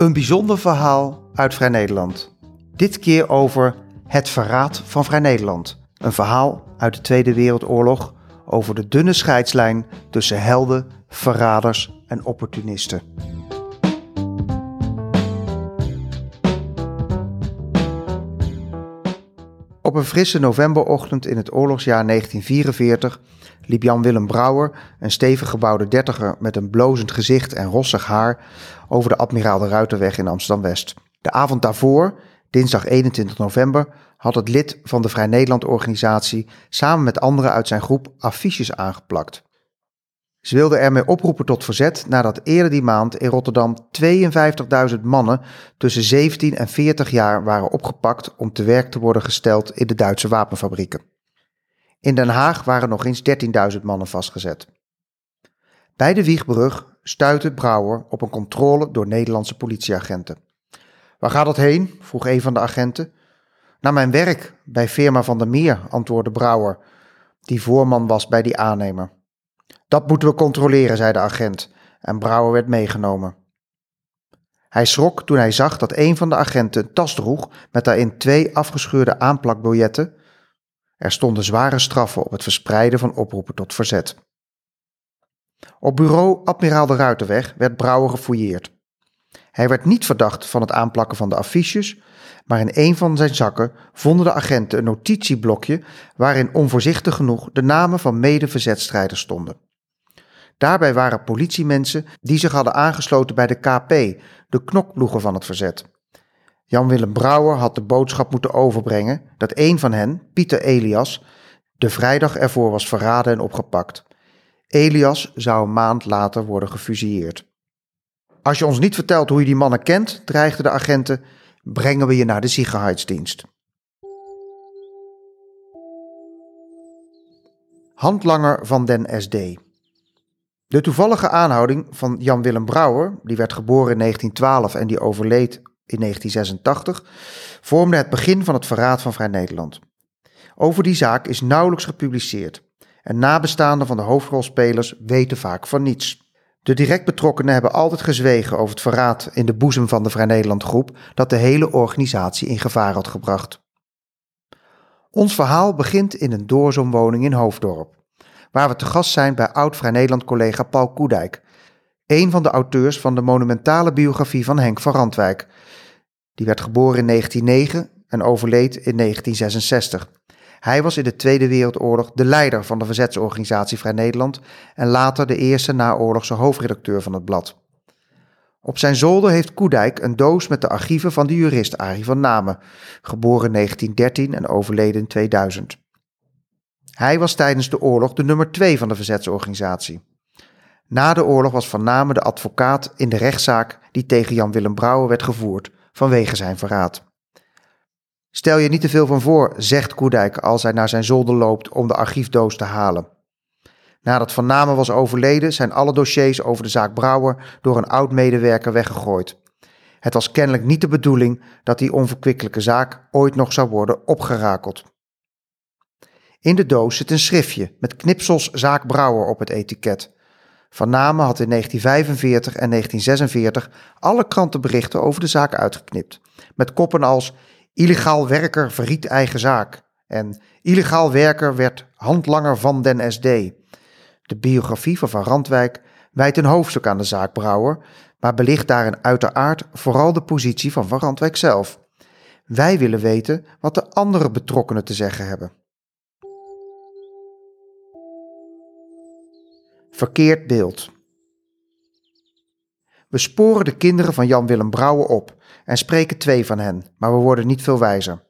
Een bijzonder verhaal uit Vrij Nederland. Dit keer over het verraad van Vrij Nederland. Een verhaal uit de Tweede Wereldoorlog over de dunne scheidslijn tussen helden, verraders en opportunisten. Op een frisse novemberochtend in het oorlogsjaar 1944 liep Jan Willem Brouwer, een stevig gebouwde dertiger met een blozend gezicht en rossig haar, over de Admiraal de Ruiterweg in Amsterdam-West. De avond daarvoor, dinsdag 21 november, had het lid van de Vrij Nederland organisatie samen met anderen uit zijn groep affiches aangeplakt. Ze wilden ermee oproepen tot verzet nadat eerder die maand in Rotterdam 52.000 mannen tussen 17 en 40 jaar waren opgepakt om te werk te worden gesteld in de Duitse wapenfabrieken. In Den Haag waren nog eens 13.000 mannen vastgezet. Bij de Wiegbrug stuitte Brouwer op een controle door Nederlandse politieagenten. Waar gaat dat heen? vroeg een van de agenten. Naar mijn werk bij firma van der Meer, antwoordde Brouwer, die voorman was bij die aannemer. Dat moeten we controleren, zei de agent, en Brouwer werd meegenomen. Hij schrok toen hij zag dat een van de agenten een tas droeg met daarin twee afgescheurde aanplakbiljetten. Er stonden zware straffen op het verspreiden van oproepen tot verzet. Op bureau Admiraal de Ruiterweg werd Brouwer gefouilleerd. Hij werd niet verdacht van het aanplakken van de affiches, maar in een van zijn zakken vonden de agenten een notitieblokje waarin onvoorzichtig genoeg de namen van mede-verzetstrijders stonden. Daarbij waren politiemensen die zich hadden aangesloten bij de KP, de knokploegen van het verzet. Jan-Willem Brouwer had de boodschap moeten overbrengen dat een van hen, Pieter Elias, de vrijdag ervoor was verraden en opgepakt. Elias zou een maand later worden gefusilleerd. Als je ons niet vertelt hoe je die mannen kent, dreigden de agenten, brengen we je naar de Sicherheidsdienst. Handlanger van den SD. De toevallige aanhouding van Jan Willem Brouwer, die werd geboren in 1912 en die overleed in 1986, vormde het begin van het verraad van Vrij Nederland. Over die zaak is nauwelijks gepubliceerd en nabestaanden van de hoofdrolspelers weten vaak van niets. De direct betrokkenen hebben altijd gezwegen over het verraad in de boezem van de Vrij Nederland groep dat de hele organisatie in gevaar had gebracht. Ons verhaal begint in een doorzoomwoning in Hoofddorp, waar we te gast zijn bij oud-Vrij Nederland collega Paul Koedijk, een van de auteurs van de monumentale biografie van Henk van Randwijk. Die werd geboren in 1909 en overleed in 1966. Hij was in de Tweede Wereldoorlog de leider van de verzetsorganisatie Vrij Nederland en later de eerste naoorlogse hoofdredacteur van het blad. Op zijn zolder heeft Koedijk een doos met de archieven van de jurist Arie van Namen, geboren in 1913 en overleden in 2000. Hij was tijdens de oorlog de nummer twee van de verzetsorganisatie. Na de oorlog was Van Namen de advocaat in de rechtszaak die tegen Jan Willem Brouwer werd gevoerd vanwege zijn verraad. Stel je niet te veel van voor, zegt Koedijk als hij naar zijn zolder loopt om de archiefdoos te halen. Nadat Van Namen was overleden, zijn alle dossiers over de zaak Brouwer door een oud-medewerker weggegooid. Het was kennelijk niet de bedoeling dat die onverkwikkelijke zaak ooit nog zou worden opgerakeld. In de doos zit een schriftje met knipsels zaak Brouwer op het etiket. Van Namen had in 1945 en 1946 alle krantenberichten over de zaak uitgeknipt, met koppen als Illegaal werker verriet eigen zaak. En illegaal werker werd handlanger van den SD. De biografie van Van Randwijk wijdt een hoofdstuk aan de zaak Brouwer, maar belicht daarin uiteraard vooral de positie van Van Randwijk zelf. Wij willen weten wat de andere betrokkenen te zeggen hebben. Verkeerd beeld. We sporen de kinderen van Jan Willem Brouwer op en spreken twee van hen, maar we worden niet veel wijzer.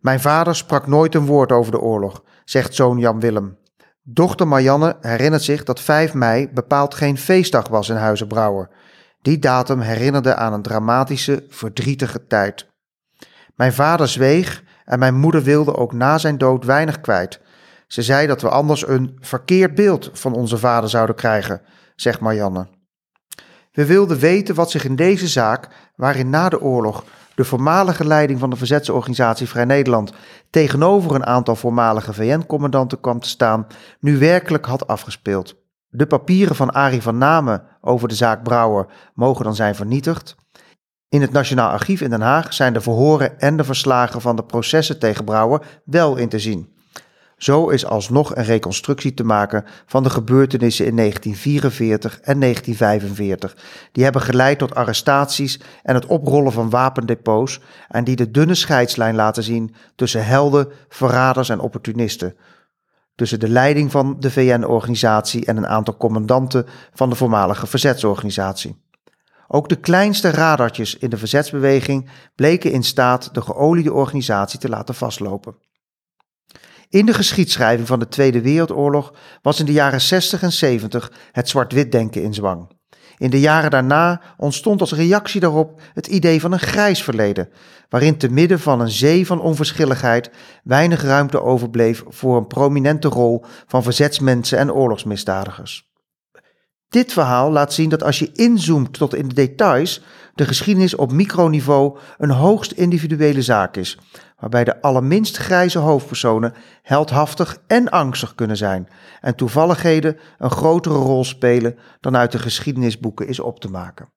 Mijn vader sprak nooit een woord over de oorlog, zegt zoon Jan Willem. Dochter Marianne herinnert zich dat 5 mei bepaald geen feestdag was in Huizen Brouwer. Die datum herinnerde aan een dramatische, verdrietige tijd. Mijn vader zweeg en mijn moeder wilde ook na zijn dood weinig kwijt. Ze zei dat we anders een verkeerd beeld van onze vader zouden krijgen, zegt Marianne. We wilden weten wat zich in deze zaak, waarin na de oorlog de voormalige leiding van de verzetsorganisatie Vrij Nederland tegenover een aantal voormalige VN-commandanten kwam te staan, nu werkelijk had afgespeeld. De papieren van Arie van Namen over de zaak Brouwer mogen dan zijn vernietigd. In het Nationaal Archief in Den Haag zijn de verhoren en de verslagen van de processen tegen Brouwer wel in te zien. Zo is alsnog een reconstructie te maken van de gebeurtenissen in 1944 en 1945. Die hebben geleid tot arrestaties en het oprollen van wapendepots en die de dunne scheidslijn laten zien tussen helden, verraders en opportunisten. Tussen de leiding van de VN-organisatie en een aantal commandanten van de voormalige verzetsorganisatie. Ook de kleinste radartjes in de verzetsbeweging bleken in staat de geoliede organisatie te laten vastlopen. In de geschiedschrijving van de Tweede Wereldoorlog was in de jaren 60 en 70 het zwart-wit denken in zwang. In de jaren daarna ontstond als reactie daarop het idee van een grijs verleden, waarin te midden van een zee van onverschilligheid weinig ruimte overbleef voor een prominente rol van verzetsmensen en oorlogsmisdadigers. Dit verhaal laat zien dat als je inzoomt tot in de details, de geschiedenis op microniveau een hoogst individuele zaak is, waarbij de allerminst grijze hoofdpersonen heldhaftig en angstig kunnen zijn en toevalligheden een grotere rol spelen dan uit de geschiedenisboeken is op te maken.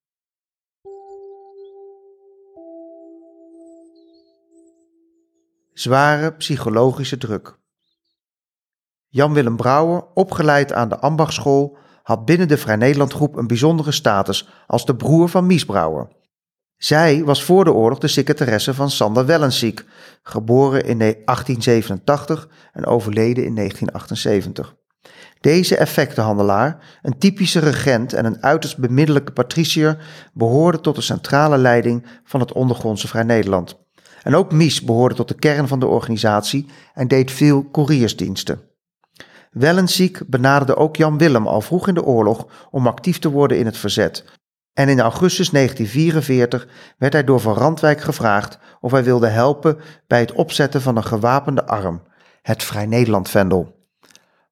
Zware psychologische druk. Jan Willem Brouwer, opgeleid aan de Ambachtschool, had binnen de Vrij Nederland groep een bijzondere status als de broer van Mies Brouwer. Zij was voor de oorlog de secretaresse van Sander Wellensiek, geboren in 1887 en overleden in 1978. Deze effectenhandelaar, een typische regent en een uiterst bemiddelijke patricier, behoorde tot de centrale leiding van het ondergrondse Vrij Nederland. En ook Mies behoorde tot de kern van de organisatie en deed veel couriersdiensten. Wellensiek benaderde ook Jan Willem al vroeg in de oorlog om actief te worden in het verzet. En in augustus 1944 werd hij door Van Randwijk gevraagd of hij wilde helpen bij het opzetten van een gewapende arm, het Vrij Nederland-vendel.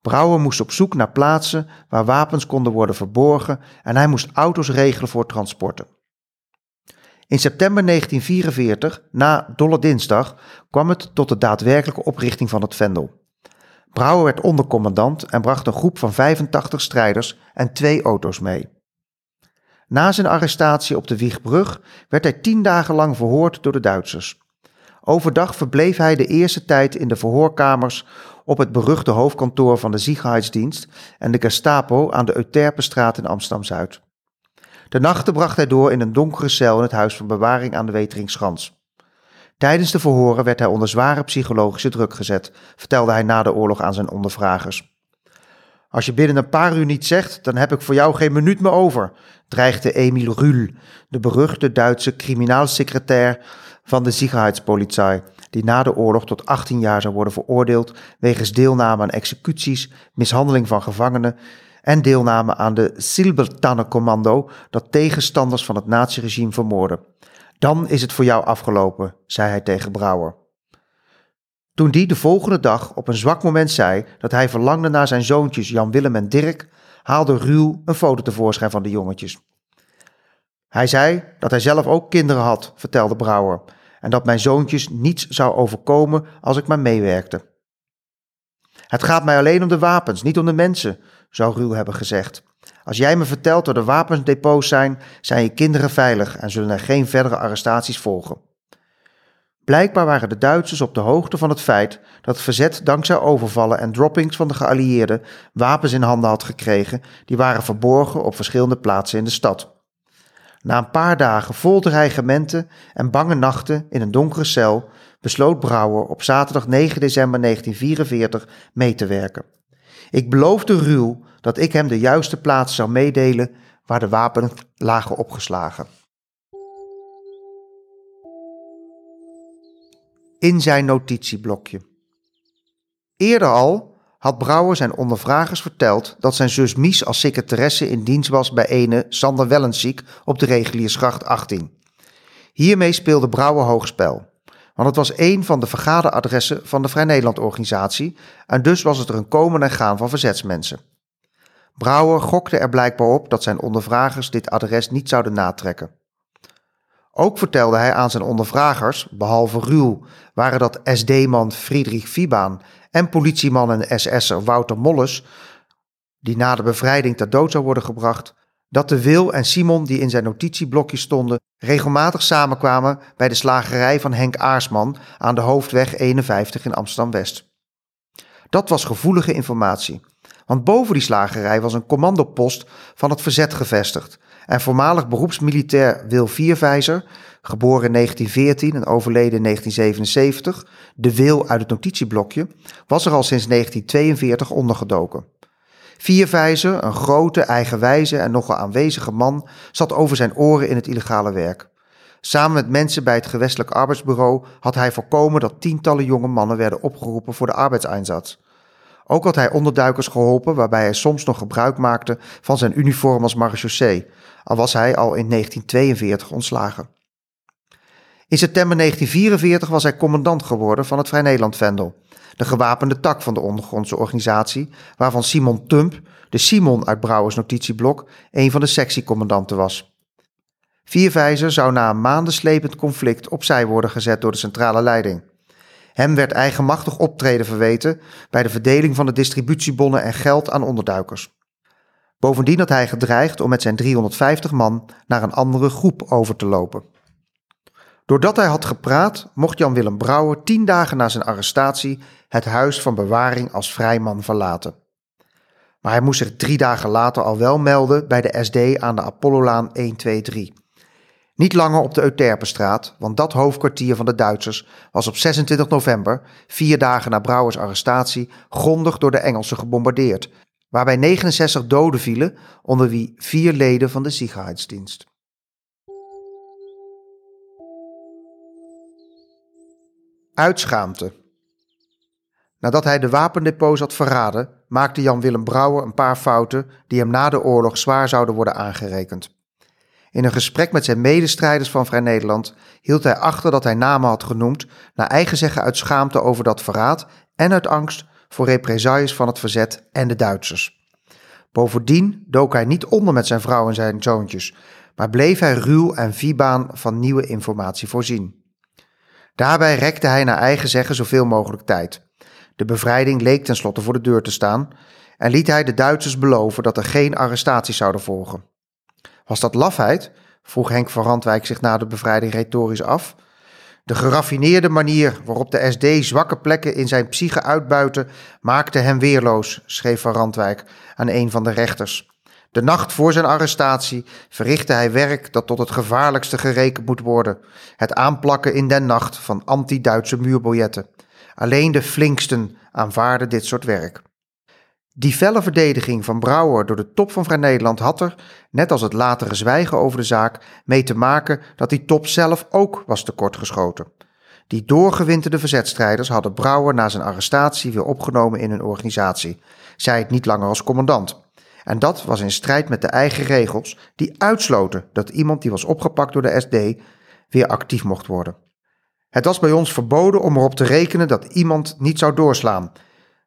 Brouwer moest op zoek naar plaatsen waar wapens konden worden verborgen en hij moest auto's regelen voor transporten. In september 1944, na Dolle Dinsdag, kwam het tot de daadwerkelijke oprichting van het vendel. Brouwer werd ondercommandant en bracht een groep van 85 strijders en twee auto's mee. Na zijn arrestatie op de Wiegbrug werd hij tien dagen lang verhoord door de Duitsers. Overdag verbleef hij de eerste tijd in de verhoorkamers op het beruchte hoofdkantoor van de Ziegheidsdienst en de Gestapo aan de Euterpenstraat in Amsterdam-Zuid. De nachten bracht hij door in een donkere cel in het huis van bewaring aan de Weteringschans. Tijdens de verhoren werd hij onder zware psychologische druk gezet, vertelde hij na de oorlog aan zijn ondervragers. Als je binnen een paar uur niet zegt, dan heb ik voor jou geen minuut meer over, dreigde Emil Rühl, de beruchte Duitse criminaalsecretair van de Sicherheitspolizei, die na de oorlog tot 18 jaar zou worden veroordeeld wegens deelname aan executies, mishandeling van gevangenen en deelname aan de Silbertanne-commando dat tegenstanders van het naziregime vermoordde. Dan is het voor jou afgelopen, zei hij tegen Brouwer. Toen die de volgende dag op een zwak moment zei dat hij verlangde naar zijn zoontjes Jan Willem en Dirk, haalde Ruw een foto tevoorschijn van de jongetjes. Hij zei dat hij zelf ook kinderen had, vertelde Brouwer, en dat mijn zoontjes niets zou overkomen als ik maar meewerkte. Het gaat mij alleen om de wapens, niet om de mensen, zou Ruw hebben gezegd. Als jij me vertelt dat er wapensdepots zijn, zijn je kinderen veilig en zullen er geen verdere arrestaties volgen. Blijkbaar waren de Duitsers op de hoogte van het feit dat het verzet dankzij overvallen en droppings van de geallieerden wapens in handen had gekregen die waren verborgen op verschillende plaatsen in de stad. Na een paar dagen vol dreigementen en bange nachten in een donkere cel besloot Brouwer op zaterdag 9 december 1944 mee te werken. Ik beloofde Ruw dat ik hem de juiste plaats zou meedelen waar de wapens lagen opgeslagen. In zijn notitieblokje. Eerder al had Brouwer zijn ondervragers verteld dat zijn zus Mies als secretaresse in dienst was bij ene Sander Wellensiek op de Reguliersgracht 18. Hiermee speelde Brouwer hoogspel, want het was een van de vergaderadressen van de Vrij Nederland organisatie en dus was het er een komen en gaan van verzetsmensen. Brouwer gokte er blijkbaar op dat zijn ondervragers dit adres niet zouden natrekken. Ook vertelde hij aan zijn ondervragers, behalve Ruhl, waren dat SD-man Friedrich Vibaan en politieman en SS'er Wouter Molles, die na de bevrijding ter dood zou worden gebracht, dat de Wil en Simon die in zijn notitieblokje stonden regelmatig samenkwamen bij de slagerij van Henk Aarsman aan de Hoofdweg 51 in Amsterdam-West. Dat was gevoelige informatie, want boven die slagerij was een commandopost van het verzet gevestigd en voormalig beroepsmilitair Wil Vierwijzer, geboren in 1914 en overleden in 1977, de Wil uit het notitieblokje, was er al sinds 1942 ondergedoken. Vierwijzer, een grote, eigenwijze en nogal aanwezige man, zat over zijn oren in het illegale werk. Samen met mensen bij het gewestelijk arbeidsbureau had hij voorkomen dat tientallen jonge mannen werden opgeroepen voor de arbeidseinsatz. Ook had hij onderduikers geholpen, waarbij hij soms nog gebruik maakte van zijn uniform als marechaussee, al was hij al in 1942 ontslagen. In september 1944 was hij commandant geworden van het Vrij Nederland Vendel, de gewapende tak van de ondergrondse organisatie, waarvan Simon Tump, de Simon uit Brouwers notitieblok, een van de sectiecommandanten was. Vierwijzer zou na een maandenslepend conflict opzij worden gezet door de centrale leiding. Hem werd eigenmachtig optreden verweten bij de verdeling van de distributiebonnen en geld aan onderduikers. Bovendien had hij gedreigd om met zijn 350 man naar een andere groep over te lopen. Doordat hij had gepraat, mocht Jan-Willem Brouwer tien dagen na zijn arrestatie het huis van bewaring als vrijman verlaten. Maar hij moest zich drie dagen later al wel melden bij de SD aan de Apollolaan 123. Niet langer op de Euterpenstraat, want dat hoofdkwartier van de Duitsers was op 26 november, vier dagen na Brouwers arrestatie, grondig door de Engelsen gebombardeerd, waarbij 69 doden vielen, onder wie vier leden van de Sicherheidsdienst. Uitschaamte. Nadat hij de wapendepots had verraden, maakte Jan-Willem Brouwer een paar fouten die hem na de oorlog zwaar zouden worden aangerekend. In een gesprek met zijn medestrijders van Vrij Nederland hield hij achter dat hij namen had genoemd, naar eigen zeggen uit schaamte over dat verraad en uit angst voor represailles van het verzet en de Duitsers. Bovendien dook hij niet onder met zijn vrouw en zijn zoontjes, maar bleef hij ruw en viebaan van nieuwe informatie voorzien. Daarbij rekte hij naar eigen zeggen zoveel mogelijk tijd. De bevrijding leek tenslotte voor de deur te staan en liet hij de Duitsers beloven dat er geen arrestaties zouden volgen. Was dat lafheid? vroeg Henk van Randwijk zich na de bevrijding retorisch af. De geraffineerde manier waarop de SD zwakke plekken in zijn psyche uitbuitte, maakte hem weerloos, schreef Van Randwijk aan een van de rechters. De nacht voor zijn arrestatie verrichtte hij werk dat tot het gevaarlijkste gerekend moet worden: het aanplakken in den nacht van anti-Duitse muurbiljetten. Alleen de flinksten aanvaarden dit soort werk. Die felle verdediging van Brouwer door de top van Vrij Nederland had er, net als het latere zwijgen over de zaak, mee te maken dat die top zelf ook was tekortgeschoten. Die doorgewinterde verzetstrijders hadden Brouwer na zijn arrestatie weer opgenomen in hun organisatie, zij het niet langer als commandant. En dat was in strijd met de eigen regels, die uitsloten dat iemand die was opgepakt door de SD weer actief mocht worden. Het was bij ons verboden om erop te rekenen dat iemand niet zou doorslaan,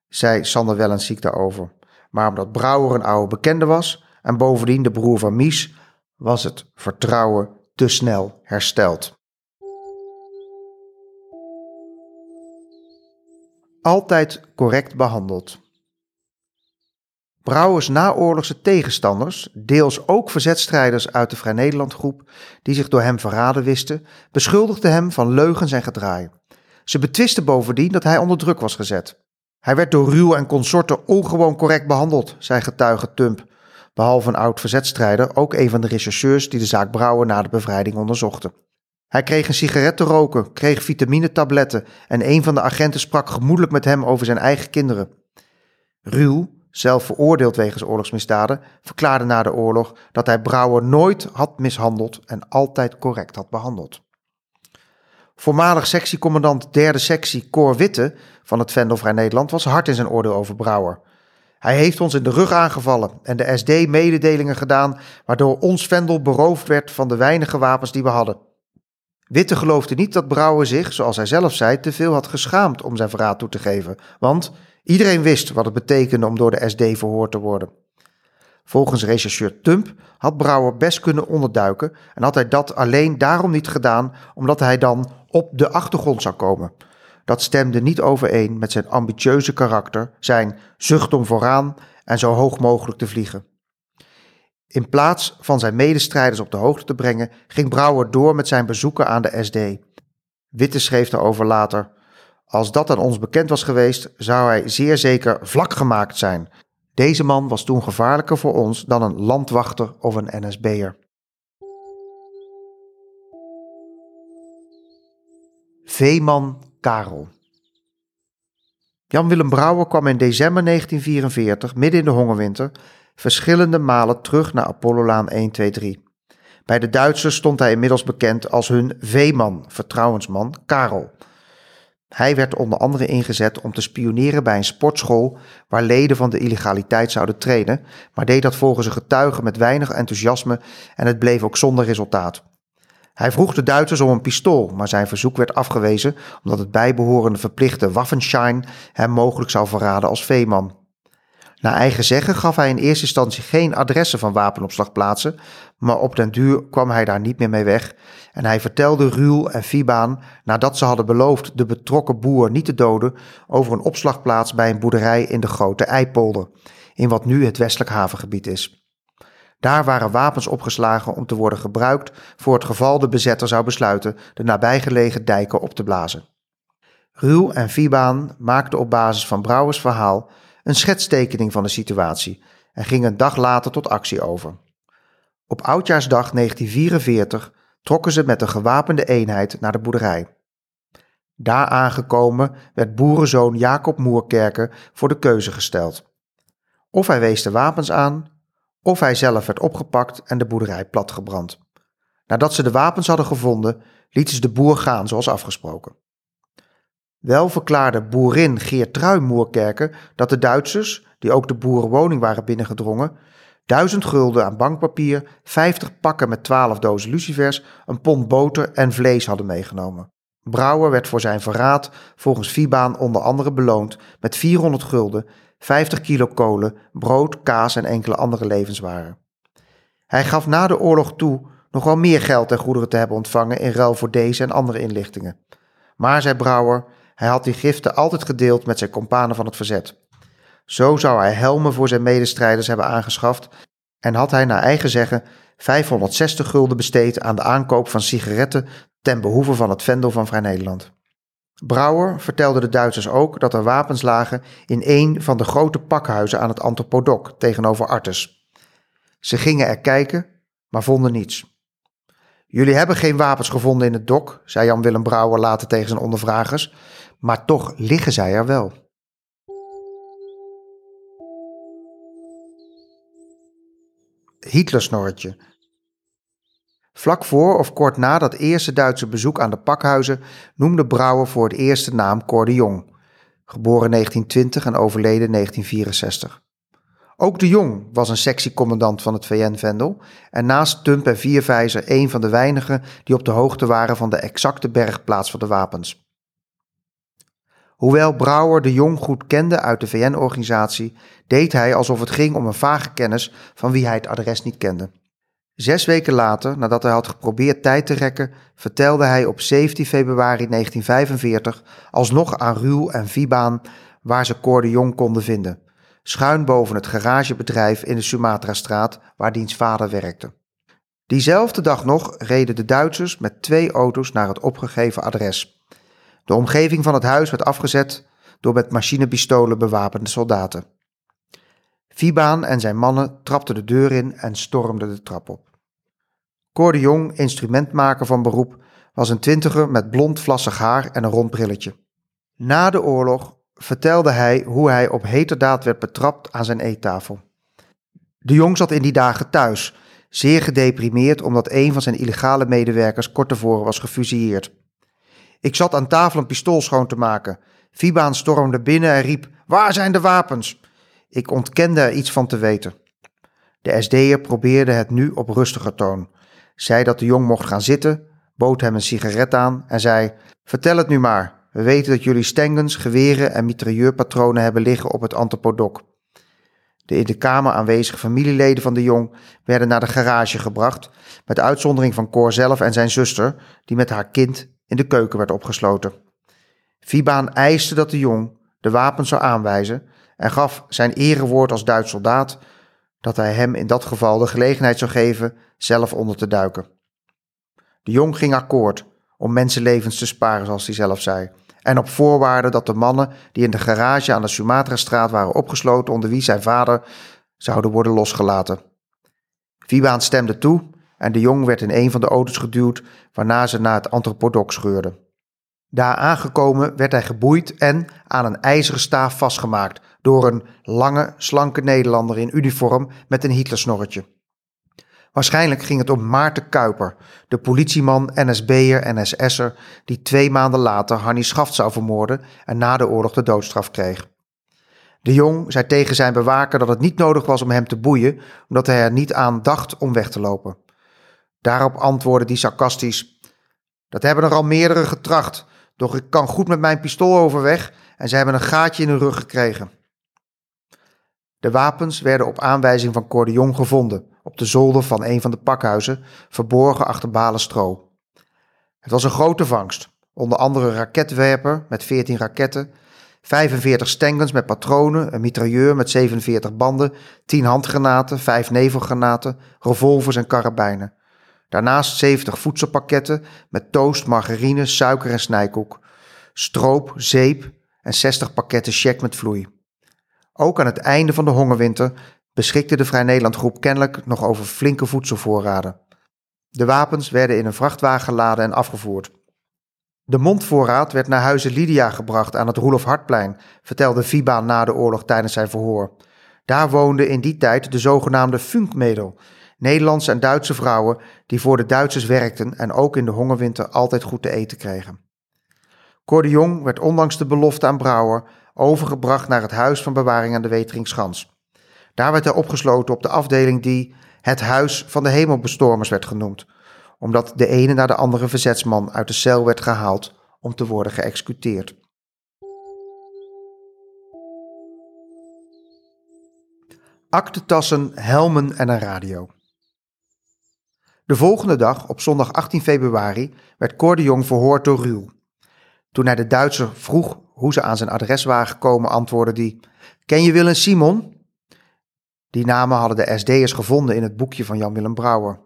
zei Sander Wellensziek daarover. Maar omdat Brouwer een oude bekende was en bovendien de broer van Mies, was het vertrouwen te snel hersteld. Altijd correct behandeld. Brouwers naoorlogse tegenstanders, deels ook verzetstrijders uit de Vrij Nederland groep, die zich door hem verraden wisten, beschuldigden hem van leugens en gedraai. Ze betwisten bovendien dat hij onder druk was gezet. Hij werd door Ruw en consorten ongewoon correct behandeld, zei getuige Tump, behalve een oud verzetstrijder ook een van de rechercheurs die de zaak Brouwer na de bevrijding onderzochten. Hij kreeg een sigaret te roken, kreeg vitaminetabletten en een van de agenten sprak gemoedelijk met hem over zijn eigen kinderen. Ruw, zelf veroordeeld wegens oorlogsmisdaden, verklaarde na de oorlog dat hij Brouwer nooit had mishandeld en altijd correct had behandeld. Voormalig sectiecommandant derde sectie Cor Witte van het Vendel Vrij Nederland was hard in zijn oordeel over Brouwer. Hij heeft ons in de rug aangevallen en de SD mededelingen gedaan, waardoor ons Vendel beroofd werd van de weinige wapens die we hadden. Witte geloofde niet dat Brouwer zich, zoals hij zelf zei, te veel had geschaamd om zijn verraad toe te geven, want iedereen wist wat het betekende om door de SD verhoord te worden. Volgens rechercheur Tump had Brouwer best kunnen onderduiken en had hij dat alleen daarom niet gedaan omdat hij dan op de achtergrond zou komen. Dat stemde niet overeen met zijn ambitieuze karakter, zijn zucht om vooraan en zo hoog mogelijk te vliegen. In plaats van zijn medestrijders op de hoogte te brengen, ging Brouwer door met zijn bezoeken aan de SD. Witte schreef daarover later: Als dat aan ons bekend was geweest, zou hij zeer zeker vlak gemaakt zijn. Deze man was toen gevaarlijker voor ons dan een landwachter of een NSB'er. Veeman Karel. Jan-Willem Brouwer kwam in december 1944, midden in de hongerwinter, verschillende malen terug naar Apollolaan 123. Bij de Duitsers stond hij inmiddels bekend als hun veeman, vertrouwensman Karel. Hij werd onder andere ingezet om te spioneren bij een sportschool waar leden van de illegaliteit zouden trainen, maar deed dat volgens een getuige met weinig enthousiasme en het bleef ook zonder resultaat. Hij vroeg de Duitsers om een pistool, maar zijn verzoek werd afgewezen omdat het bijbehorende verplichte Waffenschein hem mogelijk zou verraden als veeman. Na eigen zeggen gaf hij in eerste instantie geen adressen van wapenopslagplaatsen, maar op den duur kwam hij daar niet meer mee weg en hij vertelde Ruul en Fibaan, nadat ze hadden beloofd de betrokken boer niet te doden, over een opslagplaats bij een boerderij in de Grote Eipolder, in wat nu het westelijk havengebied is. Daar waren wapens opgeslagen om te worden gebruikt voor het geval de bezetter zou besluiten de nabijgelegen dijken op te blazen. Ruul en Fibaan maakten op basis van Brouwers verhaal een schetstekening van de situatie en gingen een dag later tot actie over. Op oudjaarsdag 1944 trokken ze met een gewapende eenheid naar de boerderij. Daar aangekomen werd boerenzoon Jacob Moerkerker voor de keuze gesteld. Of hij wees de wapens aan, of hij zelf werd opgepakt en de boerderij platgebrand. Nadat ze de wapens hadden gevonden, lieten ze de boer gaan zoals afgesproken. Wel verklaarde boerin Geertrui Moerkerker dat de Duitsers, die ook de boerenwoning waren binnengedrongen, duizend gulden aan bankpapier, vijftig pakken met twaalf dozen lucifers, een pond boter en vlees hadden meegenomen. Brouwer werd voor zijn verraad volgens Vibaan onder andere beloond met 400 gulden, 50 kilo kolen, brood, kaas en enkele andere levenswaren. Hij gaf na de oorlog toe nog wel meer geld en goederen te hebben ontvangen in ruil voor deze en andere inlichtingen. Maar, zei Brouwer, hij had die giften altijd gedeeld met zijn kompanen van het verzet. Zo zou hij helmen voor zijn medestrijders hebben aangeschaft en had hij naar eigen zeggen 560 gulden besteed aan de aankoop van sigaretten ten behoeve van het vendel van Vrij Nederland. Brouwer vertelde de Duitsers ook dat er wapens lagen in een van de grote pakhuizen aan het Antropodok tegenover Artes. Ze gingen er kijken, maar vonden niets. Jullie hebben geen wapens gevonden in het dok, zei Jan-Willem Brouwer later tegen zijn ondervragers, maar toch liggen zij er wel. Hitlersnorretje. Vlak voor of kort na dat eerste Duitse bezoek aan de pakhuizen noemde Brouwer voor het eerst de naam Cor de Jong, geboren 1920 en overleden 1964. Ook de Jong was een sectiecommandant van het VN-vendel en naast Tump en Vierwijzer een van de weinigen die op de hoogte waren van de exacte bergplaats van de wapens. Hoewel Brouwer de Jong goed kende uit de VN-organisatie, deed hij alsof het ging om een vage kennis van wie hij het adres niet kende. Zes weken later, nadat hij had geprobeerd tijd te rekken, vertelde hij op 17 februari 1945 alsnog aan Ruul en Vibaan waar ze Cor de Jong konden vinden, schuin boven het garagebedrijf in de Sumatra-straat waar diens vader werkte. Diezelfde dag nog reden de Duitsers met twee auto's naar het opgegeven adres. De omgeving van het huis werd afgezet door met machinepistolen bewapende soldaten. Vibaan en zijn mannen trapten de deur in en stormden de trap op. Cor de Jong, instrumentmaker van beroep, was een twintiger met blond vlassig haar en een rond brilletje. Na de oorlog vertelde hij hoe hij op heterdaad werd betrapt aan zijn eettafel. De Jong zat in die dagen thuis, zeer gedeprimeerd omdat een van zijn illegale medewerkers kort tevoren was gefusilleerd. Ik zat aan tafel een pistool schoon te maken. Vibaan stormde binnen en riep: Waar zijn de wapens? Ik ontkende er iets van te weten. De SD'er probeerde het nu op rustiger toon. Zei dat de jong mocht gaan zitten, bood hem een sigaret aan en zei: Vertel het nu maar. We weten dat jullie stengens, geweren en mitrailleurpatronen hebben liggen op het antropodok. De in de kamer aanwezige familieleden van de jong werden naar de garage gebracht, met uitzondering van Cor zelf en zijn zuster, die met haar kind in de keuken werd opgesloten. Vibaan eiste dat de jong de wapens zou aanwijzen en gaf zijn erewoord als Duits soldaat dat hij hem in dat geval de gelegenheid zou geven zelf onder te duiken. De jong ging akkoord om mensenlevens te sparen, zoals hij zelf zei, en op voorwaarde dat de mannen die in de garage aan de Sumatra-straat waren opgesloten, onder wie zijn vader, zouden worden losgelaten. Vibaan stemde toe en de jong werd in een van de auto's geduwd, waarna ze naar het antropodox scheurden. Daar aangekomen werd hij geboeid en aan een ijzeren staaf vastgemaakt door een lange, slanke Nederlander in uniform met een Hitlersnorretje. Waarschijnlijk ging het om Maarten Kuiper, de politieman, NSB'er en SS'er die twee maanden later Hannie Schaft zou vermoorden en na de oorlog de doodstraf kreeg. De jong zei tegen zijn bewaker dat het niet nodig was om hem te boeien, omdat hij er niet aan dacht om weg te lopen. Daarop antwoordde die sarcastisch: Dat hebben er al meerdere getracht, doch ik kan goed met mijn pistool overweg en ze hebben een gaatje in hun rug gekregen. De wapens werden op aanwijzing van Cordion gevonden op de zolder van een van de pakhuizen, verborgen achter balen stro. Het was een grote vangst, onder andere raketwerper met 14 raketten, 45 stengens met patronen, een mitrailleur met 47 banden, 10 handgranaten, 5 nevelgranaten, revolvers en karabijnen. Daarnaast 70 voedselpakketten met toast, margarine, suiker en snijkoek, stroop, zeep en 60 pakketten check met vloei. Ook aan het einde van de hongerwinter beschikte de Vrij Nederland groep kennelijk nog over flinke voedselvoorraden. De wapens werden in een vrachtwagen geladen en afgevoerd. De mondvoorraad werd naar huizen Lydia gebracht aan het Roelof Hartplein, vertelde Viba na de oorlog tijdens zijn verhoor. Daar woonden in die tijd de zogenaamde Funkmädel, Nederlandse en Duitse vrouwen die voor de Duitsers werkten en ook in de hongerwinter altijd goed te eten kregen. Cor Jong werd ondanks de belofte aan Brouwer overgebracht naar het huis van bewaring aan de Weteringschans. Daar werd hij opgesloten op de afdeling die het Huis van de Hemelbestormers werd genoemd, omdat de ene na de andere verzetsman uit de cel werd gehaald om te worden geëxecuteerd. Aktentassen, helmen en een radio. De volgende dag, op zondag 18 februari, werd Cor Jong verhoord door Ruul. Toen hij de Duitser vroeg hoe ze aan zijn adres waren gekomen, antwoordde die: Ken je Willem Simon? Die namen hadden de SD'ers gevonden in het boekje van Jan-Willem Brouwer.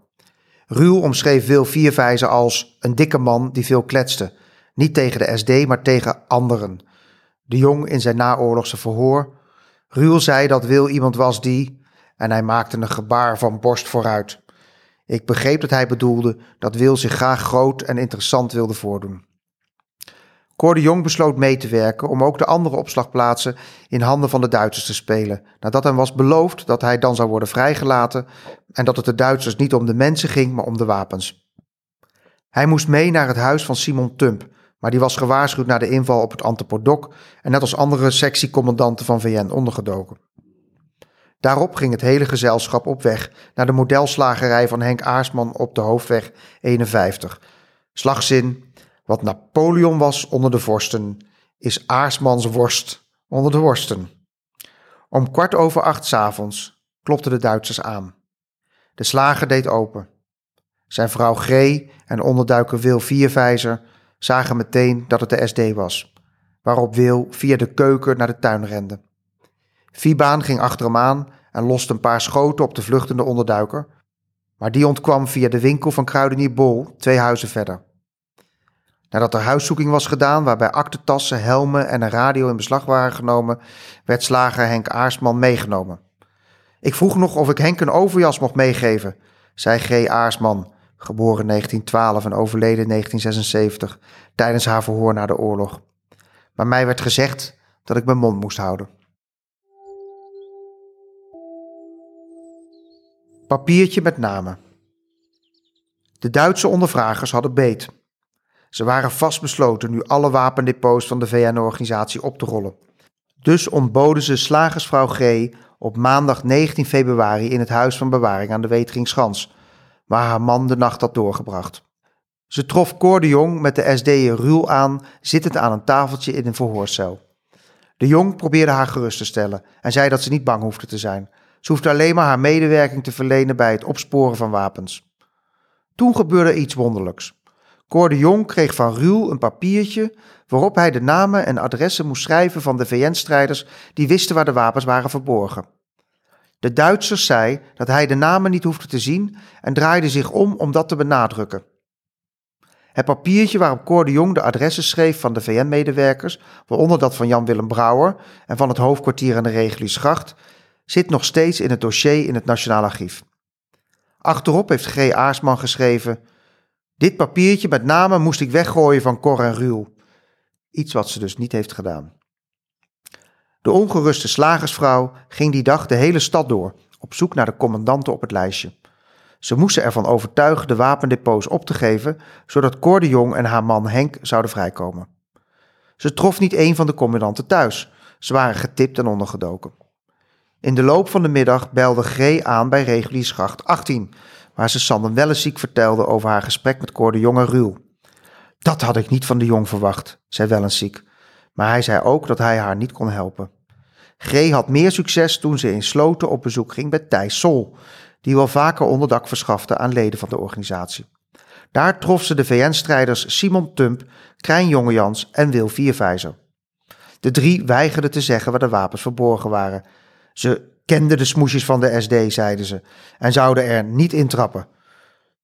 Ruul omschreef Wil Vierwijzer als een dikke man die veel kletste. Niet tegen de SD, maar tegen anderen. De Jong in zijn naoorlogse verhoor. Ruul zei dat Wil iemand was die... En hij maakte een gebaar van borst vooruit. Ik begreep dat hij bedoelde dat Wil zich graag groot en interessant wilde voordoen. Cor de Jong besloot mee te werken om ook de andere opslagplaatsen in handen van de Duitsers te spelen, nadat hem was beloofd dat hij dan zou worden vrijgelaten en dat het de Duitsers niet om de mensen ging, maar om de wapens. Hij moest mee naar het huis van Simon Tump, maar die was gewaarschuwd na de inval op het Antepodok en net als andere sectiecommandanten van VN ondergedoken. Daarop ging het hele gezelschap op weg naar de modelslagerij van Henk Aarsman op de hoofdweg 51. Slagzin wat Napoleon was onder de vorsten, is Aarsmans worst onder de worsten. Om kwart over acht s avonds klopten de Duitsers aan. De slager deed open. Zijn vrouw G en onderduiker Wil Viervijzer zagen meteen dat het de SD was, waarop Wil via de keuken naar de tuin rende. Vibaan ging achter hem aan en loste een paar schoten op de vluchtende onderduiker, maar die ontkwam via de winkel van kruidenier Bol twee huizen verder. Nadat er huiszoeking was gedaan, waarbij aktentassen, helmen en een radio in beslag waren genomen, werd slager Henk Aarsman meegenomen. Ik vroeg nog of ik Henk een overjas mocht meegeven, zei G. Aarsman, geboren 1912 en overleden 1976, tijdens haar verhoor na de oorlog. Maar mij werd gezegd dat ik mijn mond moest houden. Papiertje met namen. De Duitse ondervragers hadden beet. Ze waren vastbesloten nu alle wapendepots van de VN-organisatie op te rollen. Dus ontboden ze slagersvrouw G op maandag 19 februari in het huis van bewaring aan de Weteringschans, waar haar man de nacht had doorgebracht. Ze trof Cor de Jong met de SD'er Ruul aan, zittend aan een tafeltje in een verhoorcel. De Jong probeerde haar gerust te stellen en zei dat ze niet bang hoefde te zijn. Ze hoefde alleen maar haar medewerking te verlenen bij het opsporen van wapens. Toen gebeurde iets wonderlijks. Cor de Jong kreeg van Ruul een papiertje waarop hij de namen en adressen moest schrijven van de VN-strijders die wisten waar de wapens waren verborgen. De Duitsers zei dat hij de namen niet hoefde te zien en draaide zich om om dat te benadrukken. Het papiertje waarop Cor de Jong de adressen schreef van de VN-medewerkers, waaronder dat van Jan-Willem Brouwer en van het hoofdkwartier aan de Reguliersgracht, zit nog steeds in het dossier in het Nationaal Archief. Achterop heeft G. Aarsman geschreven: Dit papiertje met namen moest ik weggooien van Cor en Ruul. Iets wat ze dus niet heeft gedaan. De ongeruste slagersvrouw ging die dag de hele stad door, op zoek naar de commandanten op het lijstje. Ze moesten ervan overtuigen de wapendepots op te geven, zodat Cor de Jong en haar man Henk zouden vrijkomen. Ze trof niet een van de commandanten thuis. Ze waren getipt en ondergedoken. In de loop van de middag belde G aan bij reguliersgracht 18, waar ze Sander Wellenziek vertelde over haar gesprek met Cor de Ruul. Dat had ik niet van de Jong verwacht, zei Wellenziek, maar hij zei ook dat hij haar niet kon helpen. G had meer succes toen ze in Sloten op bezoek ging bij Thijs Sol, die wel vaker onderdak verschafte aan leden van de organisatie. Daar trof ze de VN-strijders Simon Tump, Krijn Jongejans en Wil Viervijzer. De drie weigerden te zeggen waar de wapens verborgen waren. Ze kenden de smoesjes van de SD, zeiden ze, en zouden er niet intrappen.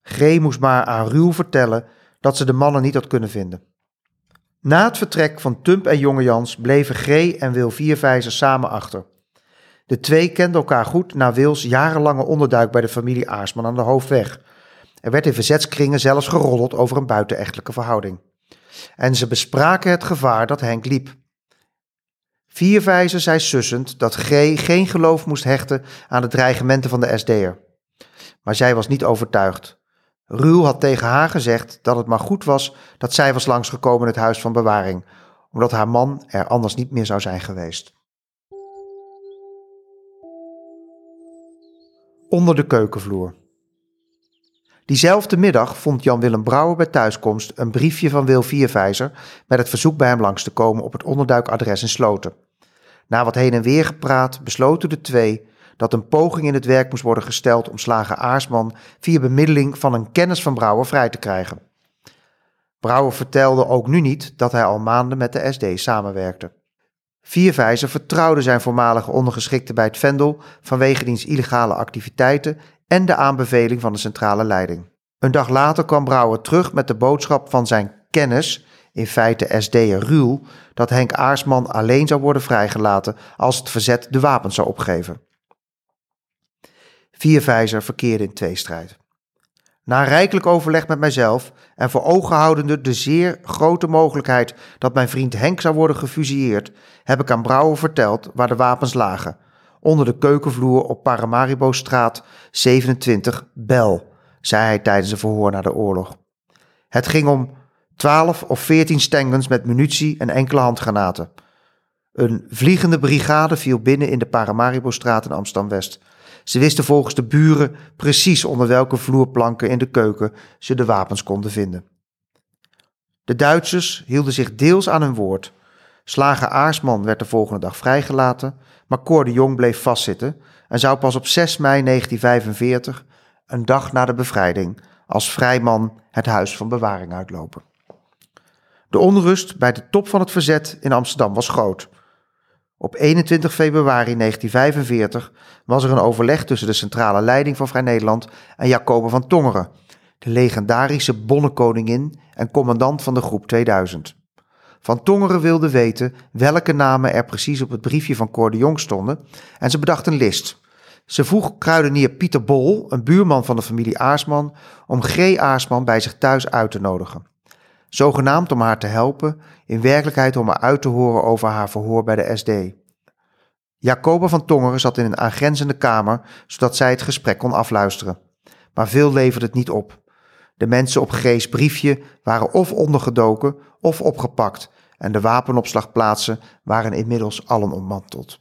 G moest maar aan Ruw vertellen dat ze de mannen niet had kunnen vinden. Na het vertrek van Tump en Jongejans bleven G en Wil Viervijzer samen achter. De twee kenden elkaar goed na Wils jarenlange onderduik bij de familie Aarsman aan de Hoofdweg. Er werd in verzetskringen zelfs geroddeld over een buitenechtelijke verhouding. En ze bespraken het gevaar dat Henk liep. Vierwijzer zei sussend dat G geen geloof moest hechten aan de dreigementen van de SD'er. Maar zij was niet overtuigd. Ruul had tegen haar gezegd dat het maar goed was dat zij was langsgekomen in het huis van bewaring, omdat haar man er anders niet meer zou zijn geweest. Onder de keukenvloer. Diezelfde middag vond Jan-Willem Brouwer bij thuiskomst een briefje van Wil Vierwijzer met het verzoek bij hem langs te komen op het onderduikadres in Sloten. Na wat heen en weer gepraat besloten de twee dat een poging in het werk moest worden gesteld om slager Aarsman via bemiddeling van een kennis van Brouwer vrij te krijgen. Brouwer vertelde ook nu niet dat hij al maanden met de SD samenwerkte. Vierwijzer vertrouwde zijn voormalige ondergeschikte bij het Vendel vanwege diens illegale activiteiten en de aanbeveling van de centrale leiding. Een dag later kwam Brouwer terug met de boodschap van zijn kennis, in feite SD'er Ruul, dat Henk Aarsman alleen zou worden vrijgelaten als het verzet de wapens zou opgeven. Vierwijzer verkeerde in tweestrijd. Na rijkelijk overleg met mijzelf en voor ogen houdende de zeer grote mogelijkheid dat mijn vriend Henk zou worden gefusilleerd, heb ik aan Brouwer verteld waar de wapens lagen. Onder de keukenvloer op Paramaribo straat 27 Bel, zei hij tijdens een verhoor na de oorlog. Het ging om 12 of 14 stengens met munitie en enkele handgranaten. Een vliegende brigade viel binnen in de Paramaribo straat in Amsterdam-West. Ze wisten volgens de buren precies onder welke vloerplanken in de keuken ze de wapens konden vinden. De Duitsers hielden zich deels aan hun woord. Slager Aarsman werd de volgende dag vrijgelaten, maar Cor de Jong bleef vastzitten en zou pas op 6 mei 1945, een dag na de bevrijding, als vrijman het huis van bewaring uitlopen. De onrust bij de top van het verzet in Amsterdam was groot. Op 21 februari 1945 was er een overleg tussen de centrale leiding van Vrij Nederland en Jacobe van Tongeren, de legendarische bonnenkoningin en commandant van de groep 2000. Van Tongeren wilde weten welke namen er precies op het briefje van Cor de Jong stonden en ze bedacht een list. Ze vroeg kruidenier Pieter Bol, een buurman van de familie Aarsman, om G. Aarsman bij zich thuis uit te nodigen. Zogenaamd om haar te helpen, in werkelijkheid om haar uit te horen over haar verhoor bij de SD. Jacoba van Tongeren zat in een aangrenzende kamer, zodat zij het gesprek kon afluisteren. Maar veel leverde het niet op. De mensen op Gees briefje waren of ondergedoken of opgepakt en de wapenopslagplaatsen waren inmiddels allen ontmanteld.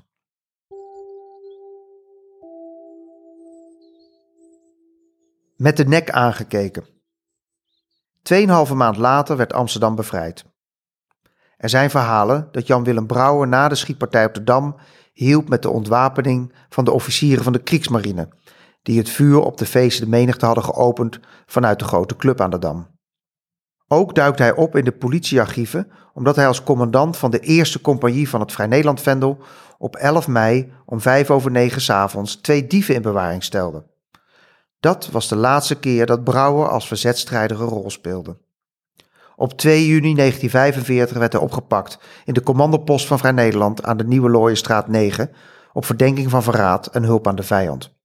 Met de nek aangekeken. Tweeënhalve maand later werd Amsterdam bevrijd. Er zijn verhalen dat Jan-Willem Brouwer na de schietpartij op de Dam hielp met de ontwapening van de officieren van de Kriegsmarine, die het vuur op de feesten de menigte hadden geopend vanuit de grote club aan de Dam. Ook duikt hij op in de politiearchieven omdat hij als commandant van de eerste compagnie van het Vrij Nederland Vendel op 11 mei om vijf over negen s avonds twee dieven in bewaring stelde. Dat was de laatste keer dat Brouwer als verzetstrijder een rol speelde. Op 2 juni 1945 werd hij opgepakt in de commandopost van Vrij Nederland aan de Nieuwe Looienstraat 9 op verdenking van verraad en hulp aan de vijand.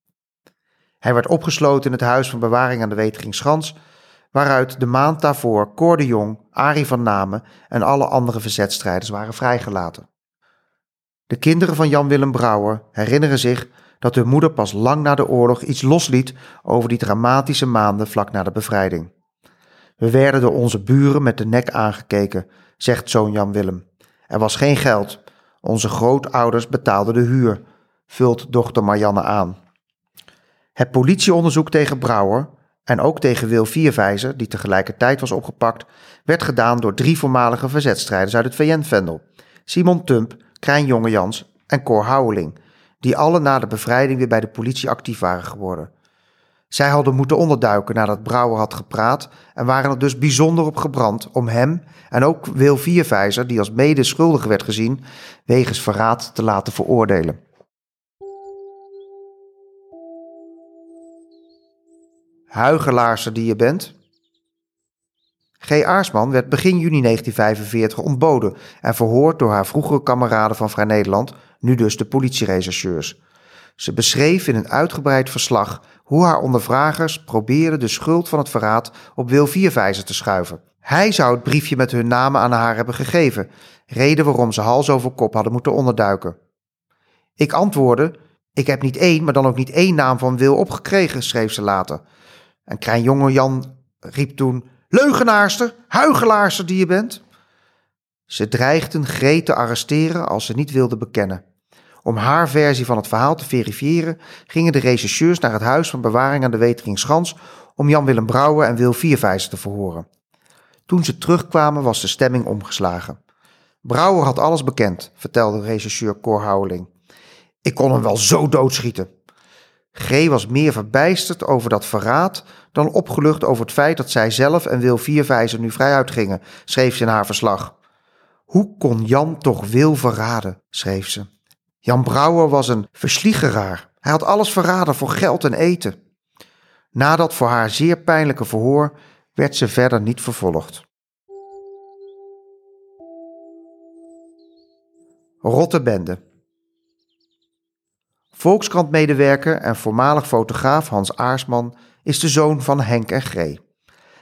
Hij werd opgesloten in het huis van bewaring aan de Weteringschans, waaruit de maand daarvoor Cor de Jong, Arie van Namen en alle andere verzetstrijders waren vrijgelaten. De kinderen van Jan Willem Brouwer herinneren zich dat hun moeder pas lang na de oorlog iets losliet over die dramatische maanden vlak na de bevrijding. We werden door onze buren met de nek aangekeken, zegt zoon Jan Willem. Er was geen geld. Onze grootouders betaalden de huur, vult dochter Marianne aan. Het politieonderzoek tegen Brouwer en ook tegen Wil Vierwijzer, die tegelijkertijd was opgepakt, werd gedaan door drie voormalige verzetstrijders uit het VN-vendel: Simon Tump, Krijn Jongejans en Cor Houweling, die alle na de bevrijding weer bij de politie actief waren geworden. Zij hadden moeten onderduiken nadat Brouwer had gepraat en waren er dus bijzonder op gebrand om hem en ook Wil Vierwijzer, die als mede schuldig werd gezien, wegens verraad te laten veroordelen. Huigelaarse die je bent. G. Aarsman werd begin juni 1945 ontboden en verhoord door haar vroegere kameraden van Vrij Nederland, nu dus de politierechercheurs. Ze beschreef in een uitgebreid verslag hoe haar ondervragers probeerden de schuld van het verraad op Wil Vierwijzer te schuiven. Hij zou het briefje met hun namen aan haar hebben gegeven, reden waarom ze hals over kop hadden moeten onderduiken. Ik antwoordde: Ik heb niet één, maar dan ook niet één naam van Wil opgekregen, schreef ze later. En klein jonge Jan riep toen: Leugenaarster, huigelaarster die je bent. Ze dreigden Greet te arresteren als ze niet wilde bekennen. Om haar versie van het verhaal te verifiëren, gingen de rechercheurs naar het huis van bewaring aan de Weteringschans om Jan-Willem Brouwer en Wil Vierwijzer te verhoren. Toen ze terugkwamen was de stemming omgeslagen. Brouwer had alles bekend, vertelde rechercheur Cor Houweling. Ik kon hem wel zo doodschieten. G was meer verbijsterd over dat verraad dan opgelucht over het feit dat zij zelf en Wil Vierwijzer nu vrij uitgingen, schreef ze in haar verslag. Hoe kon Jan toch Wil verraden, schreef ze. Jan Brouwer was een versliegeraar. Hij had alles verraden voor geld en eten. Na dat voor haar zeer pijnlijke verhoor werd ze verder niet vervolgd. Rottebende. Volkskrant-medewerker en voormalig fotograaf Hans Aarsman is de zoon van Henk en Gree.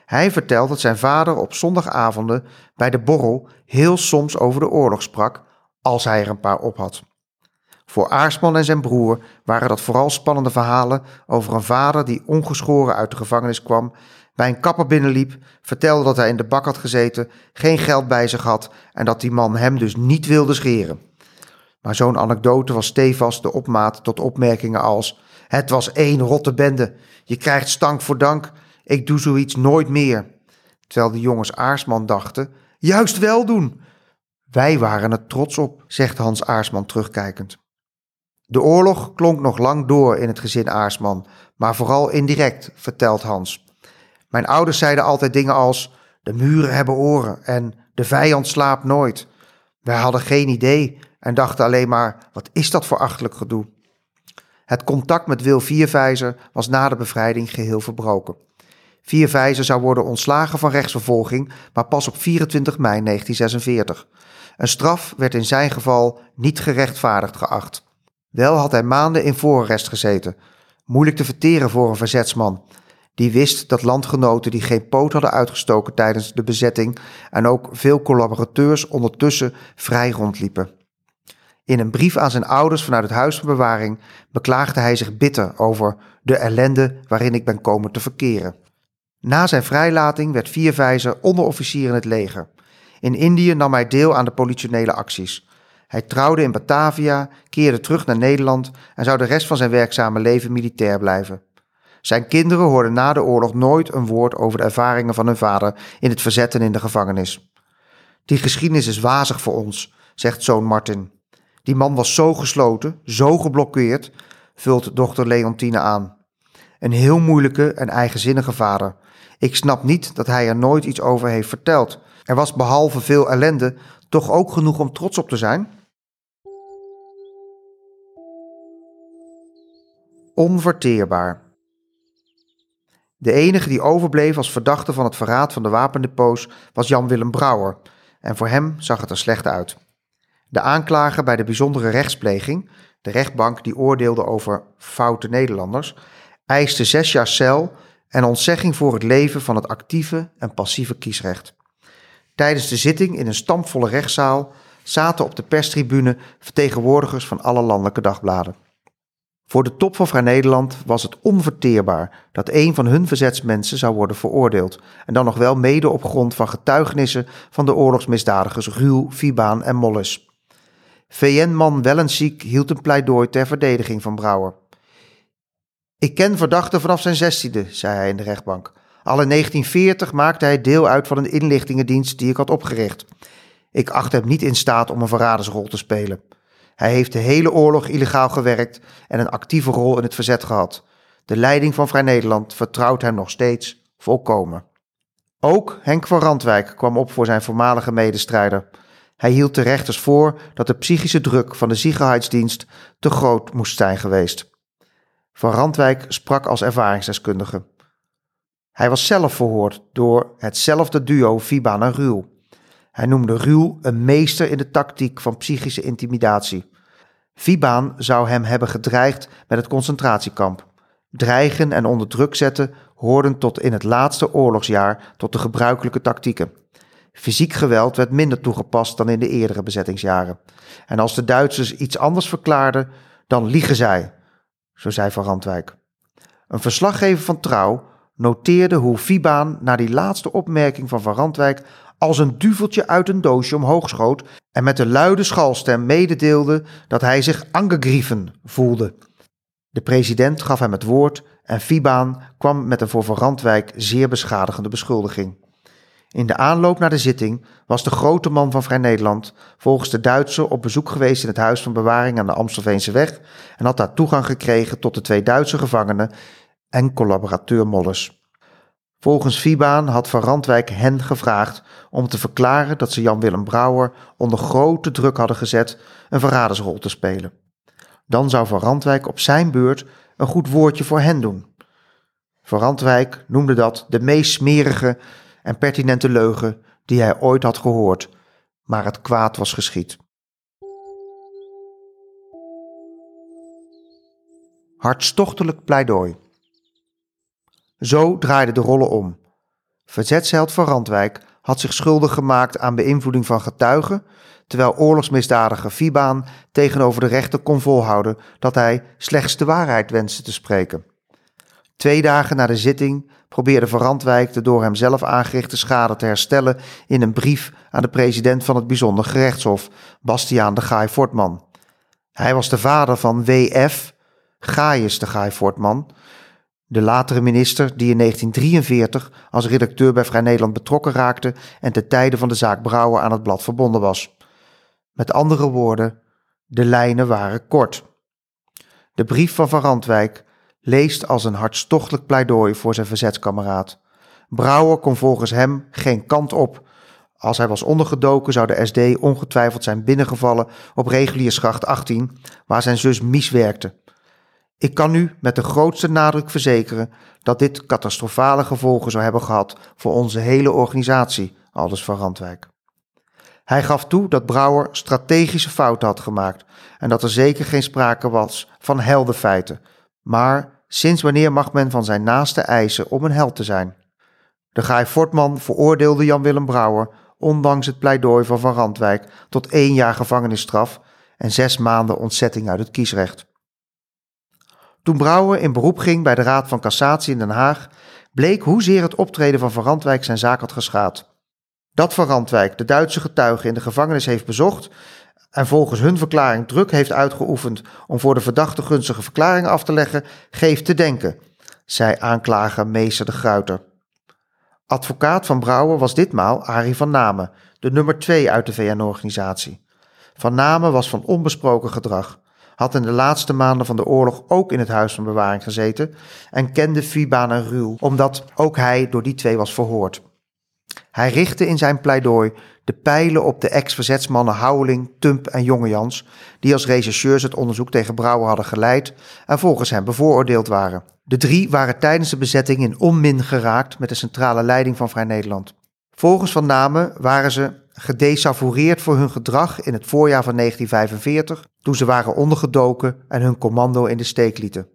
Hij vertelt dat zijn vader op zondagavonden bij de borrel heel soms over de oorlog sprak, als hij er een paar op had. Voor Aarsman en zijn broer waren dat vooral spannende verhalen over een vader die ongeschoren uit de gevangenis kwam, bij een kapper binnenliep, vertelde dat hij in de bak had gezeten, geen geld bij zich had en dat die man hem dus niet wilde scheren. Maar zo'n anekdote was stevast de opmaat tot opmerkingen als: Het was één rotte bende, je krijgt stank voor dank, ik doe zoiets nooit meer. Terwijl de jongens Aarsman dachten: Juist wel doen. Wij waren er trots op, zegt Hans Aarsman terugkijkend. De oorlog klonk nog lang door in het gezin Aarsman, maar vooral indirect, vertelt Hans. Mijn ouders zeiden altijd dingen als: de muren hebben oren en de vijand slaapt nooit. Wij hadden geen idee en dachten alleen maar: wat is dat voor achtelijk gedoe? Het contact met Wil Vierwijzer was na de bevrijding geheel verbroken. Vierwijzer zou worden ontslagen van rechtsvervolging, maar pas op 24 mei 1946. Een straf werd in zijn geval niet gerechtvaardigd geacht. Wel had hij maanden in voorarrest gezeten. Moeilijk te verteren voor een verzetsman. Die wist dat landgenoten die geen poot hadden uitgestoken tijdens de bezetting en ook veel collaborateurs ondertussen vrij rondliepen. In een brief aan zijn ouders vanuit het huis van bewaring beklaagde hij zich bitter over de ellende waarin ik ben komen te verkeren. Na zijn vrijlating werd Vierwijzer onderofficier in het leger. In Indië nam hij deel aan de politionele acties. Hij trouwde in Batavia, keerde terug naar Nederland en zou de rest van zijn werkzame leven militair blijven. Zijn kinderen hoorden na de oorlog nooit een woord over de ervaringen van hun vader in het verzetten in de gevangenis. Die geschiedenis is wazig voor ons, zegt zoon Martin. Die man was zo gesloten, zo geblokkeerd, vult dochter Leontine aan. Een heel moeilijke en eigenzinnige vader. Ik snap niet dat hij er nooit iets over heeft verteld. Er was behalve veel ellende toch ook genoeg om trots op te zijn? Onverteerbaar. De enige die overbleef als verdachte van het verraad van de wapendepots was Jan-Willem Brouwer, en voor hem zag het er slecht uit. De aanklager bij de bijzondere rechtspleging, de rechtbank die oordeelde over foute Nederlanders, eiste zes jaar cel en ontzegging voor het leven van het actieve en passieve kiesrecht. Tijdens de zitting in een stampvolle rechtszaal zaten op de perstribune vertegenwoordigers van alle landelijke dagbladen. Voor de top van Vrij Nederland was het onverteerbaar dat een van hun verzetsmensen zou worden veroordeeld. En dan nog wel mede op grond van getuigenissen van de oorlogsmisdadigers Ruhl, Vibaan en Molles. VN-man Wellensiek hield een pleidooi ter verdediging van Brouwer. Ik ken verdachte vanaf zijn zestiende, zei hij in de rechtbank. Al in 1940 maakte hij deel uit van een inlichtingendienst die ik had opgericht. Ik acht hem niet in staat om een verradersrol te spelen. Hij heeft de hele oorlog illegaal gewerkt en een actieve rol in het verzet gehad. De leiding van Vrij Nederland vertrouwt hem nog steeds volkomen. Ook Henk van Randwijk kwam op voor zijn voormalige medestrijder. Hij hield de rechters voor dat de psychische druk van de Ziegenheidsdienst te groot moest zijn geweest. Van Randwijk sprak als ervaringsdeskundige. Hij was zelf verhoord door hetzelfde duo Vibaan en Ruul. Hij noemde Ruul een meester in de tactiek van psychische intimidatie. Vibaan zou hem hebben gedreigd met het concentratiekamp. Dreigen en onder druk zetten hoorden tot in het laatste oorlogsjaar tot de gebruikelijke tactieken. Fysiek geweld werd minder toegepast dan in de eerdere bezettingsjaren. En als de Duitsers iets anders verklaarden, dan liegen zij, zo zei Van Randwijk. Een verslaggever van Trouw noteerde hoe Vibaan na die laatste opmerking van Van Randwijk als een duveltje uit een doosje omhoog schoot en met een luide schalstem mededeelde dat hij zich angegriffen voelde. De president gaf hem het woord en Vibaan kwam met een voor Van Randwijk zeer beschadigende beschuldiging. In de aanloop naar de zitting was de grote man van Vrij Nederland volgens de Duitser op bezoek geweest in het Huis van Bewaring aan de Amstelveense weg en had daar toegang gekregen tot de twee Duitse gevangenen en collaborateur Molles. Volgens Vibaan had Van Randwijk hen gevraagd om te verklaren dat ze Jan-Willem Brouwer onder grote druk hadden gezet een verradersrol te spelen. Dan zou Van Randwijk op zijn beurt een goed woordje voor hen doen. Van Randwijk noemde dat de meest smerige en pertinente leugen die hij ooit had gehoord, maar het kwaad was geschied. Hartstochtelijk pleidooi. Zo draaiden de rollen om. Verzetsheld van Randwijk had zich schuldig gemaakt aan beïnvloeding van getuigen, terwijl oorlogsmisdadiger Vibaan tegenover de rechter kon volhouden dat hij slechts de waarheid wenste te spreken. Twee dagen na de zitting probeerde Van Randwijk de door hemzelf aangerichte schade te herstellen in een brief aan de president van het bijzonder gerechtshof, Bastiaan de Gaai Fortman. Hij was de vader van W.F. Gaius de Gaai Fortman, de latere minister die in 1943 als redacteur bij Vrij Nederland betrokken raakte en ten tijde van de zaak Brouwer aan het blad verbonden was. Met andere woorden, de lijnen waren kort. De brief van Van Randwijk leest als een hartstochtelijk pleidooi voor zijn verzetskameraad. Brouwer kon volgens hem geen kant op. Als hij was ondergedoken zou de SD ongetwijfeld zijn binnengevallen op reguliersgracht 18, waar zijn zus Mies werkte. Ik kan u met de grootste nadruk verzekeren dat dit catastrofale gevolgen zou hebben gehad voor onze hele organisatie, aldus van Randwijk. Hij gaf toe dat Brouwer strategische fouten had gemaakt en dat er zeker geen sprake was van heldenfeiten. Maar sinds wanneer mag men van zijn naaste eisen om een held te zijn? De Gaai Fortman veroordeelde Jan-Willem Brouwer, ondanks het pleidooi van Van Randwijk, tot één jaar gevangenisstraf en zes maanden ontzetting uit het kiesrecht. Toen Brouwer in beroep ging bij de Raad van Cassatie in Den Haag, bleek hoezeer het optreden van Van Randwijk zijn zaak had geschaad. Dat Van Randwijk de Duitse getuigen in de gevangenis heeft bezocht en volgens hun verklaring druk heeft uitgeoefend om voor de verdachte gunstige verklaringen af te leggen, geeft te denken, zei aanklager meester de Gruiter. Advocaat van Brouwer was ditmaal Arie van Namen, de nummer twee uit de VN-organisatie. Van Namen was van onbesproken gedrag had in de laatste maanden van de oorlog ook in het huis van bewaring gezeten en kende Vibaan en Ruul, omdat ook hij door die twee was verhoord. Hij richtte in zijn pleidooi de pijlen op de ex-verzetsmannen Houweling, Tump en Jongejans, die als rechercheurs het onderzoek tegen Brouwer hadden geleid en volgens hem bevooroordeeld waren. De drie waren tijdens de bezetting in onmin geraakt met de centrale leiding van Vrij Nederland. Volgens Van Namen waren ze gedesavoureerd voor hun gedrag in het voorjaar van 1945, toen ze waren ondergedoken en hun commando in de steek lieten.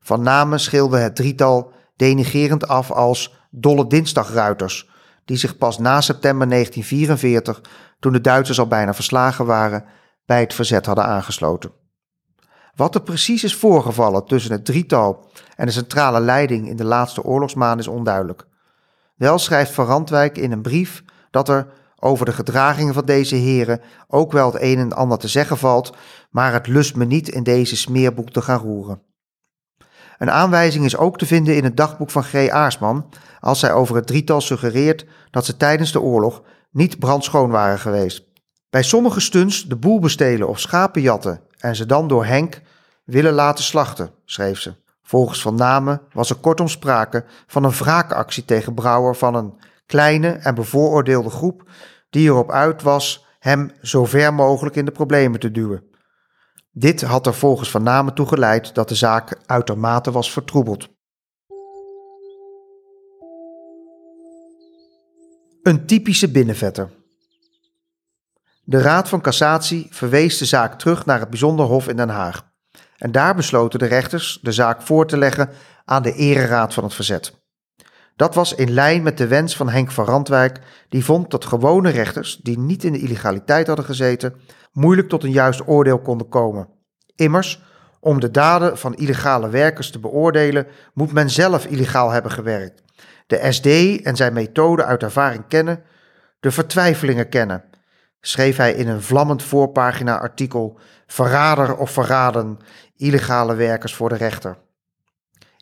Van Namen schilde het drietal denigerend af als dolle dinsdagruiters, die zich pas na september 1944, toen de Duitsers al bijna verslagen waren, bij het verzet hadden aangesloten. Wat er precies is voorgevallen tussen het drietal en de centrale leiding in de laatste oorlogsmaanden is onduidelijk. Wel schrijft Van Randwijk in een brief dat er over de gedragingen van deze heren ook wel het een en ander te zeggen valt, maar het lust me niet in deze smeerboek te gaan roeren. Een aanwijzing is ook te vinden in het dagboek van G. Aarsman, als zij over het drietal suggereert dat ze tijdens de oorlog niet brandschoon waren geweest. Bij sommige stunts de boel bestelen of schapen jatten en ze dan door Henk willen laten slachten, schreef ze. Volgens Van Namen was er kortom sprake van een wraakactie tegen Brouwer van een kleine en bevooroordeelde groep die erop uit was hem zo ver mogelijk in de problemen te duwen. Dit had er volgens Van Namen toe geleid dat de zaak uitermate was vertroebeld. Een typische binnenvetter. De Raad van Cassatie verwees de zaak terug naar het Bijzonder Hof in Den Haag. En daar besloten de rechters de zaak voor te leggen aan de Ereraad van het Verzet. Dat was in lijn met de wens van Henk van Randwijk, die vond dat gewone rechters, die niet in de illegaliteit hadden gezeten, moeilijk tot een juist oordeel konden komen. Immers, om de daden van illegale werkers te beoordelen, moet men zelf illegaal hebben gewerkt. De SD en zijn methode uit ervaring kennen, de vertwijfelingen kennen, schreef hij in een vlammend voorpagina artikel Verrader of verraden, illegale werkers voor de rechter.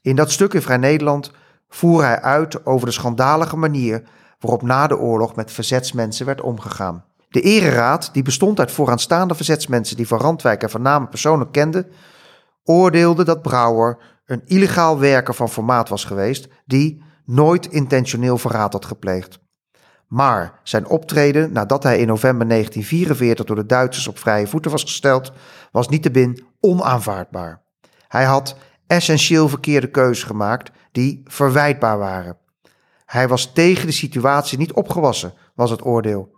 In dat stuk in Vrij Nederland voer hij uit over de schandalige manier waarop na de oorlog met verzetsmensen werd omgegaan. De ereraad, die bestond uit vooraanstaande verzetsmensen die Van Randwijk en Van Namen persoonlijk kenden, oordeelde dat Brouwer een illegaal werker van formaat was geweest die nooit intentioneel verraad had gepleegd. Maar zijn optreden nadat hij in november 1944 door de Duitsers op vrije voeten was gesteld, was niettemin onaanvaardbaar. Hij had essentieel verkeerde keuzes gemaakt die verwijtbaar waren. Hij was tegen de situatie niet opgewassen, was het oordeel.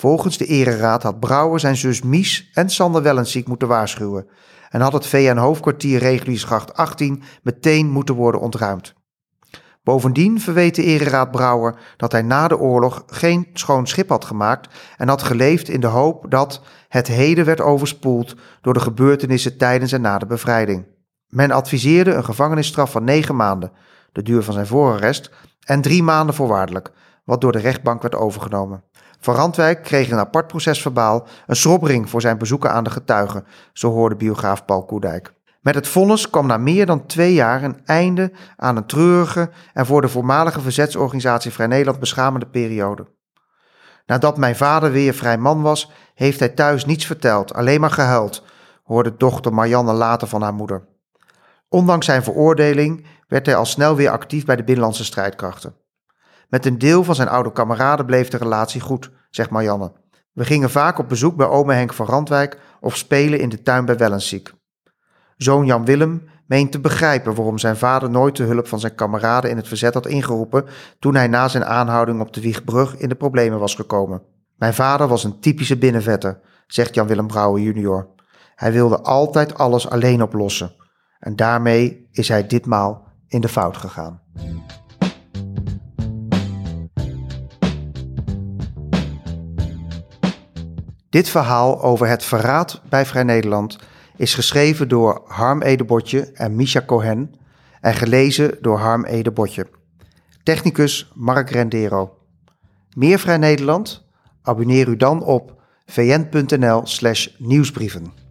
Volgens de ereraad had Brouwer zijn zus Mies en Sander Wellensiek moeten waarschuwen en had het VN-hoofdkwartier Reguliersgracht 18 meteen moeten worden ontruimd. Bovendien verweet de ereraad Brouwer dat hij na de oorlog geen schoon schip had gemaakt en had geleefd in de hoop dat het heden werd overspoeld door de gebeurtenissen tijdens en na de bevrijding. Men adviseerde een gevangenisstraf van negen maanden, de duur van zijn voorarrest, en drie maanden voorwaardelijk, wat door de rechtbank werd overgenomen. Van Randwijk kreeg een apart procesverbaal, een schrobbering voor zijn bezoeken aan de getuigen, zo hoorde biograaf Paul Koedijk. Met het vonnis kwam na meer dan twee jaar een einde aan een treurige en voor de voormalige verzetsorganisatie Vrij Nederland beschamende periode. Nadat mijn vader weer vrij man was, heeft hij thuis niets verteld, alleen maar gehuild, hoorde dochter Marianne later van haar moeder. Ondanks zijn veroordeling werd hij al snel weer actief bij de binnenlandse strijdkrachten. Met een deel van zijn oude kameraden bleef de relatie goed, zegt Marianne. We gingen vaak op bezoek bij ome Henk van Randwijk of spelen in de tuin bij Wellensiek. Zoon Jan Willem meent te begrijpen waarom zijn vader nooit de hulp van zijn kameraden in het verzet had ingeroepen toen hij na zijn aanhouding op de Wiegbrug in de problemen was gekomen. Mijn vader was een typische binnenvetter, zegt Jan Willem Brouwer junior. Hij wilde altijd alles alleen oplossen. En daarmee is hij ditmaal in de fout gegaan. Dit verhaal over het verraad bij Vrij Nederland is geschreven door Harm Edebotje en Misha Cohen en gelezen door Harm Edebotje. Technicus Mark Rendero. Meer Vrij Nederland? Abonneer u dan op vn.nl/nieuwsbrieven.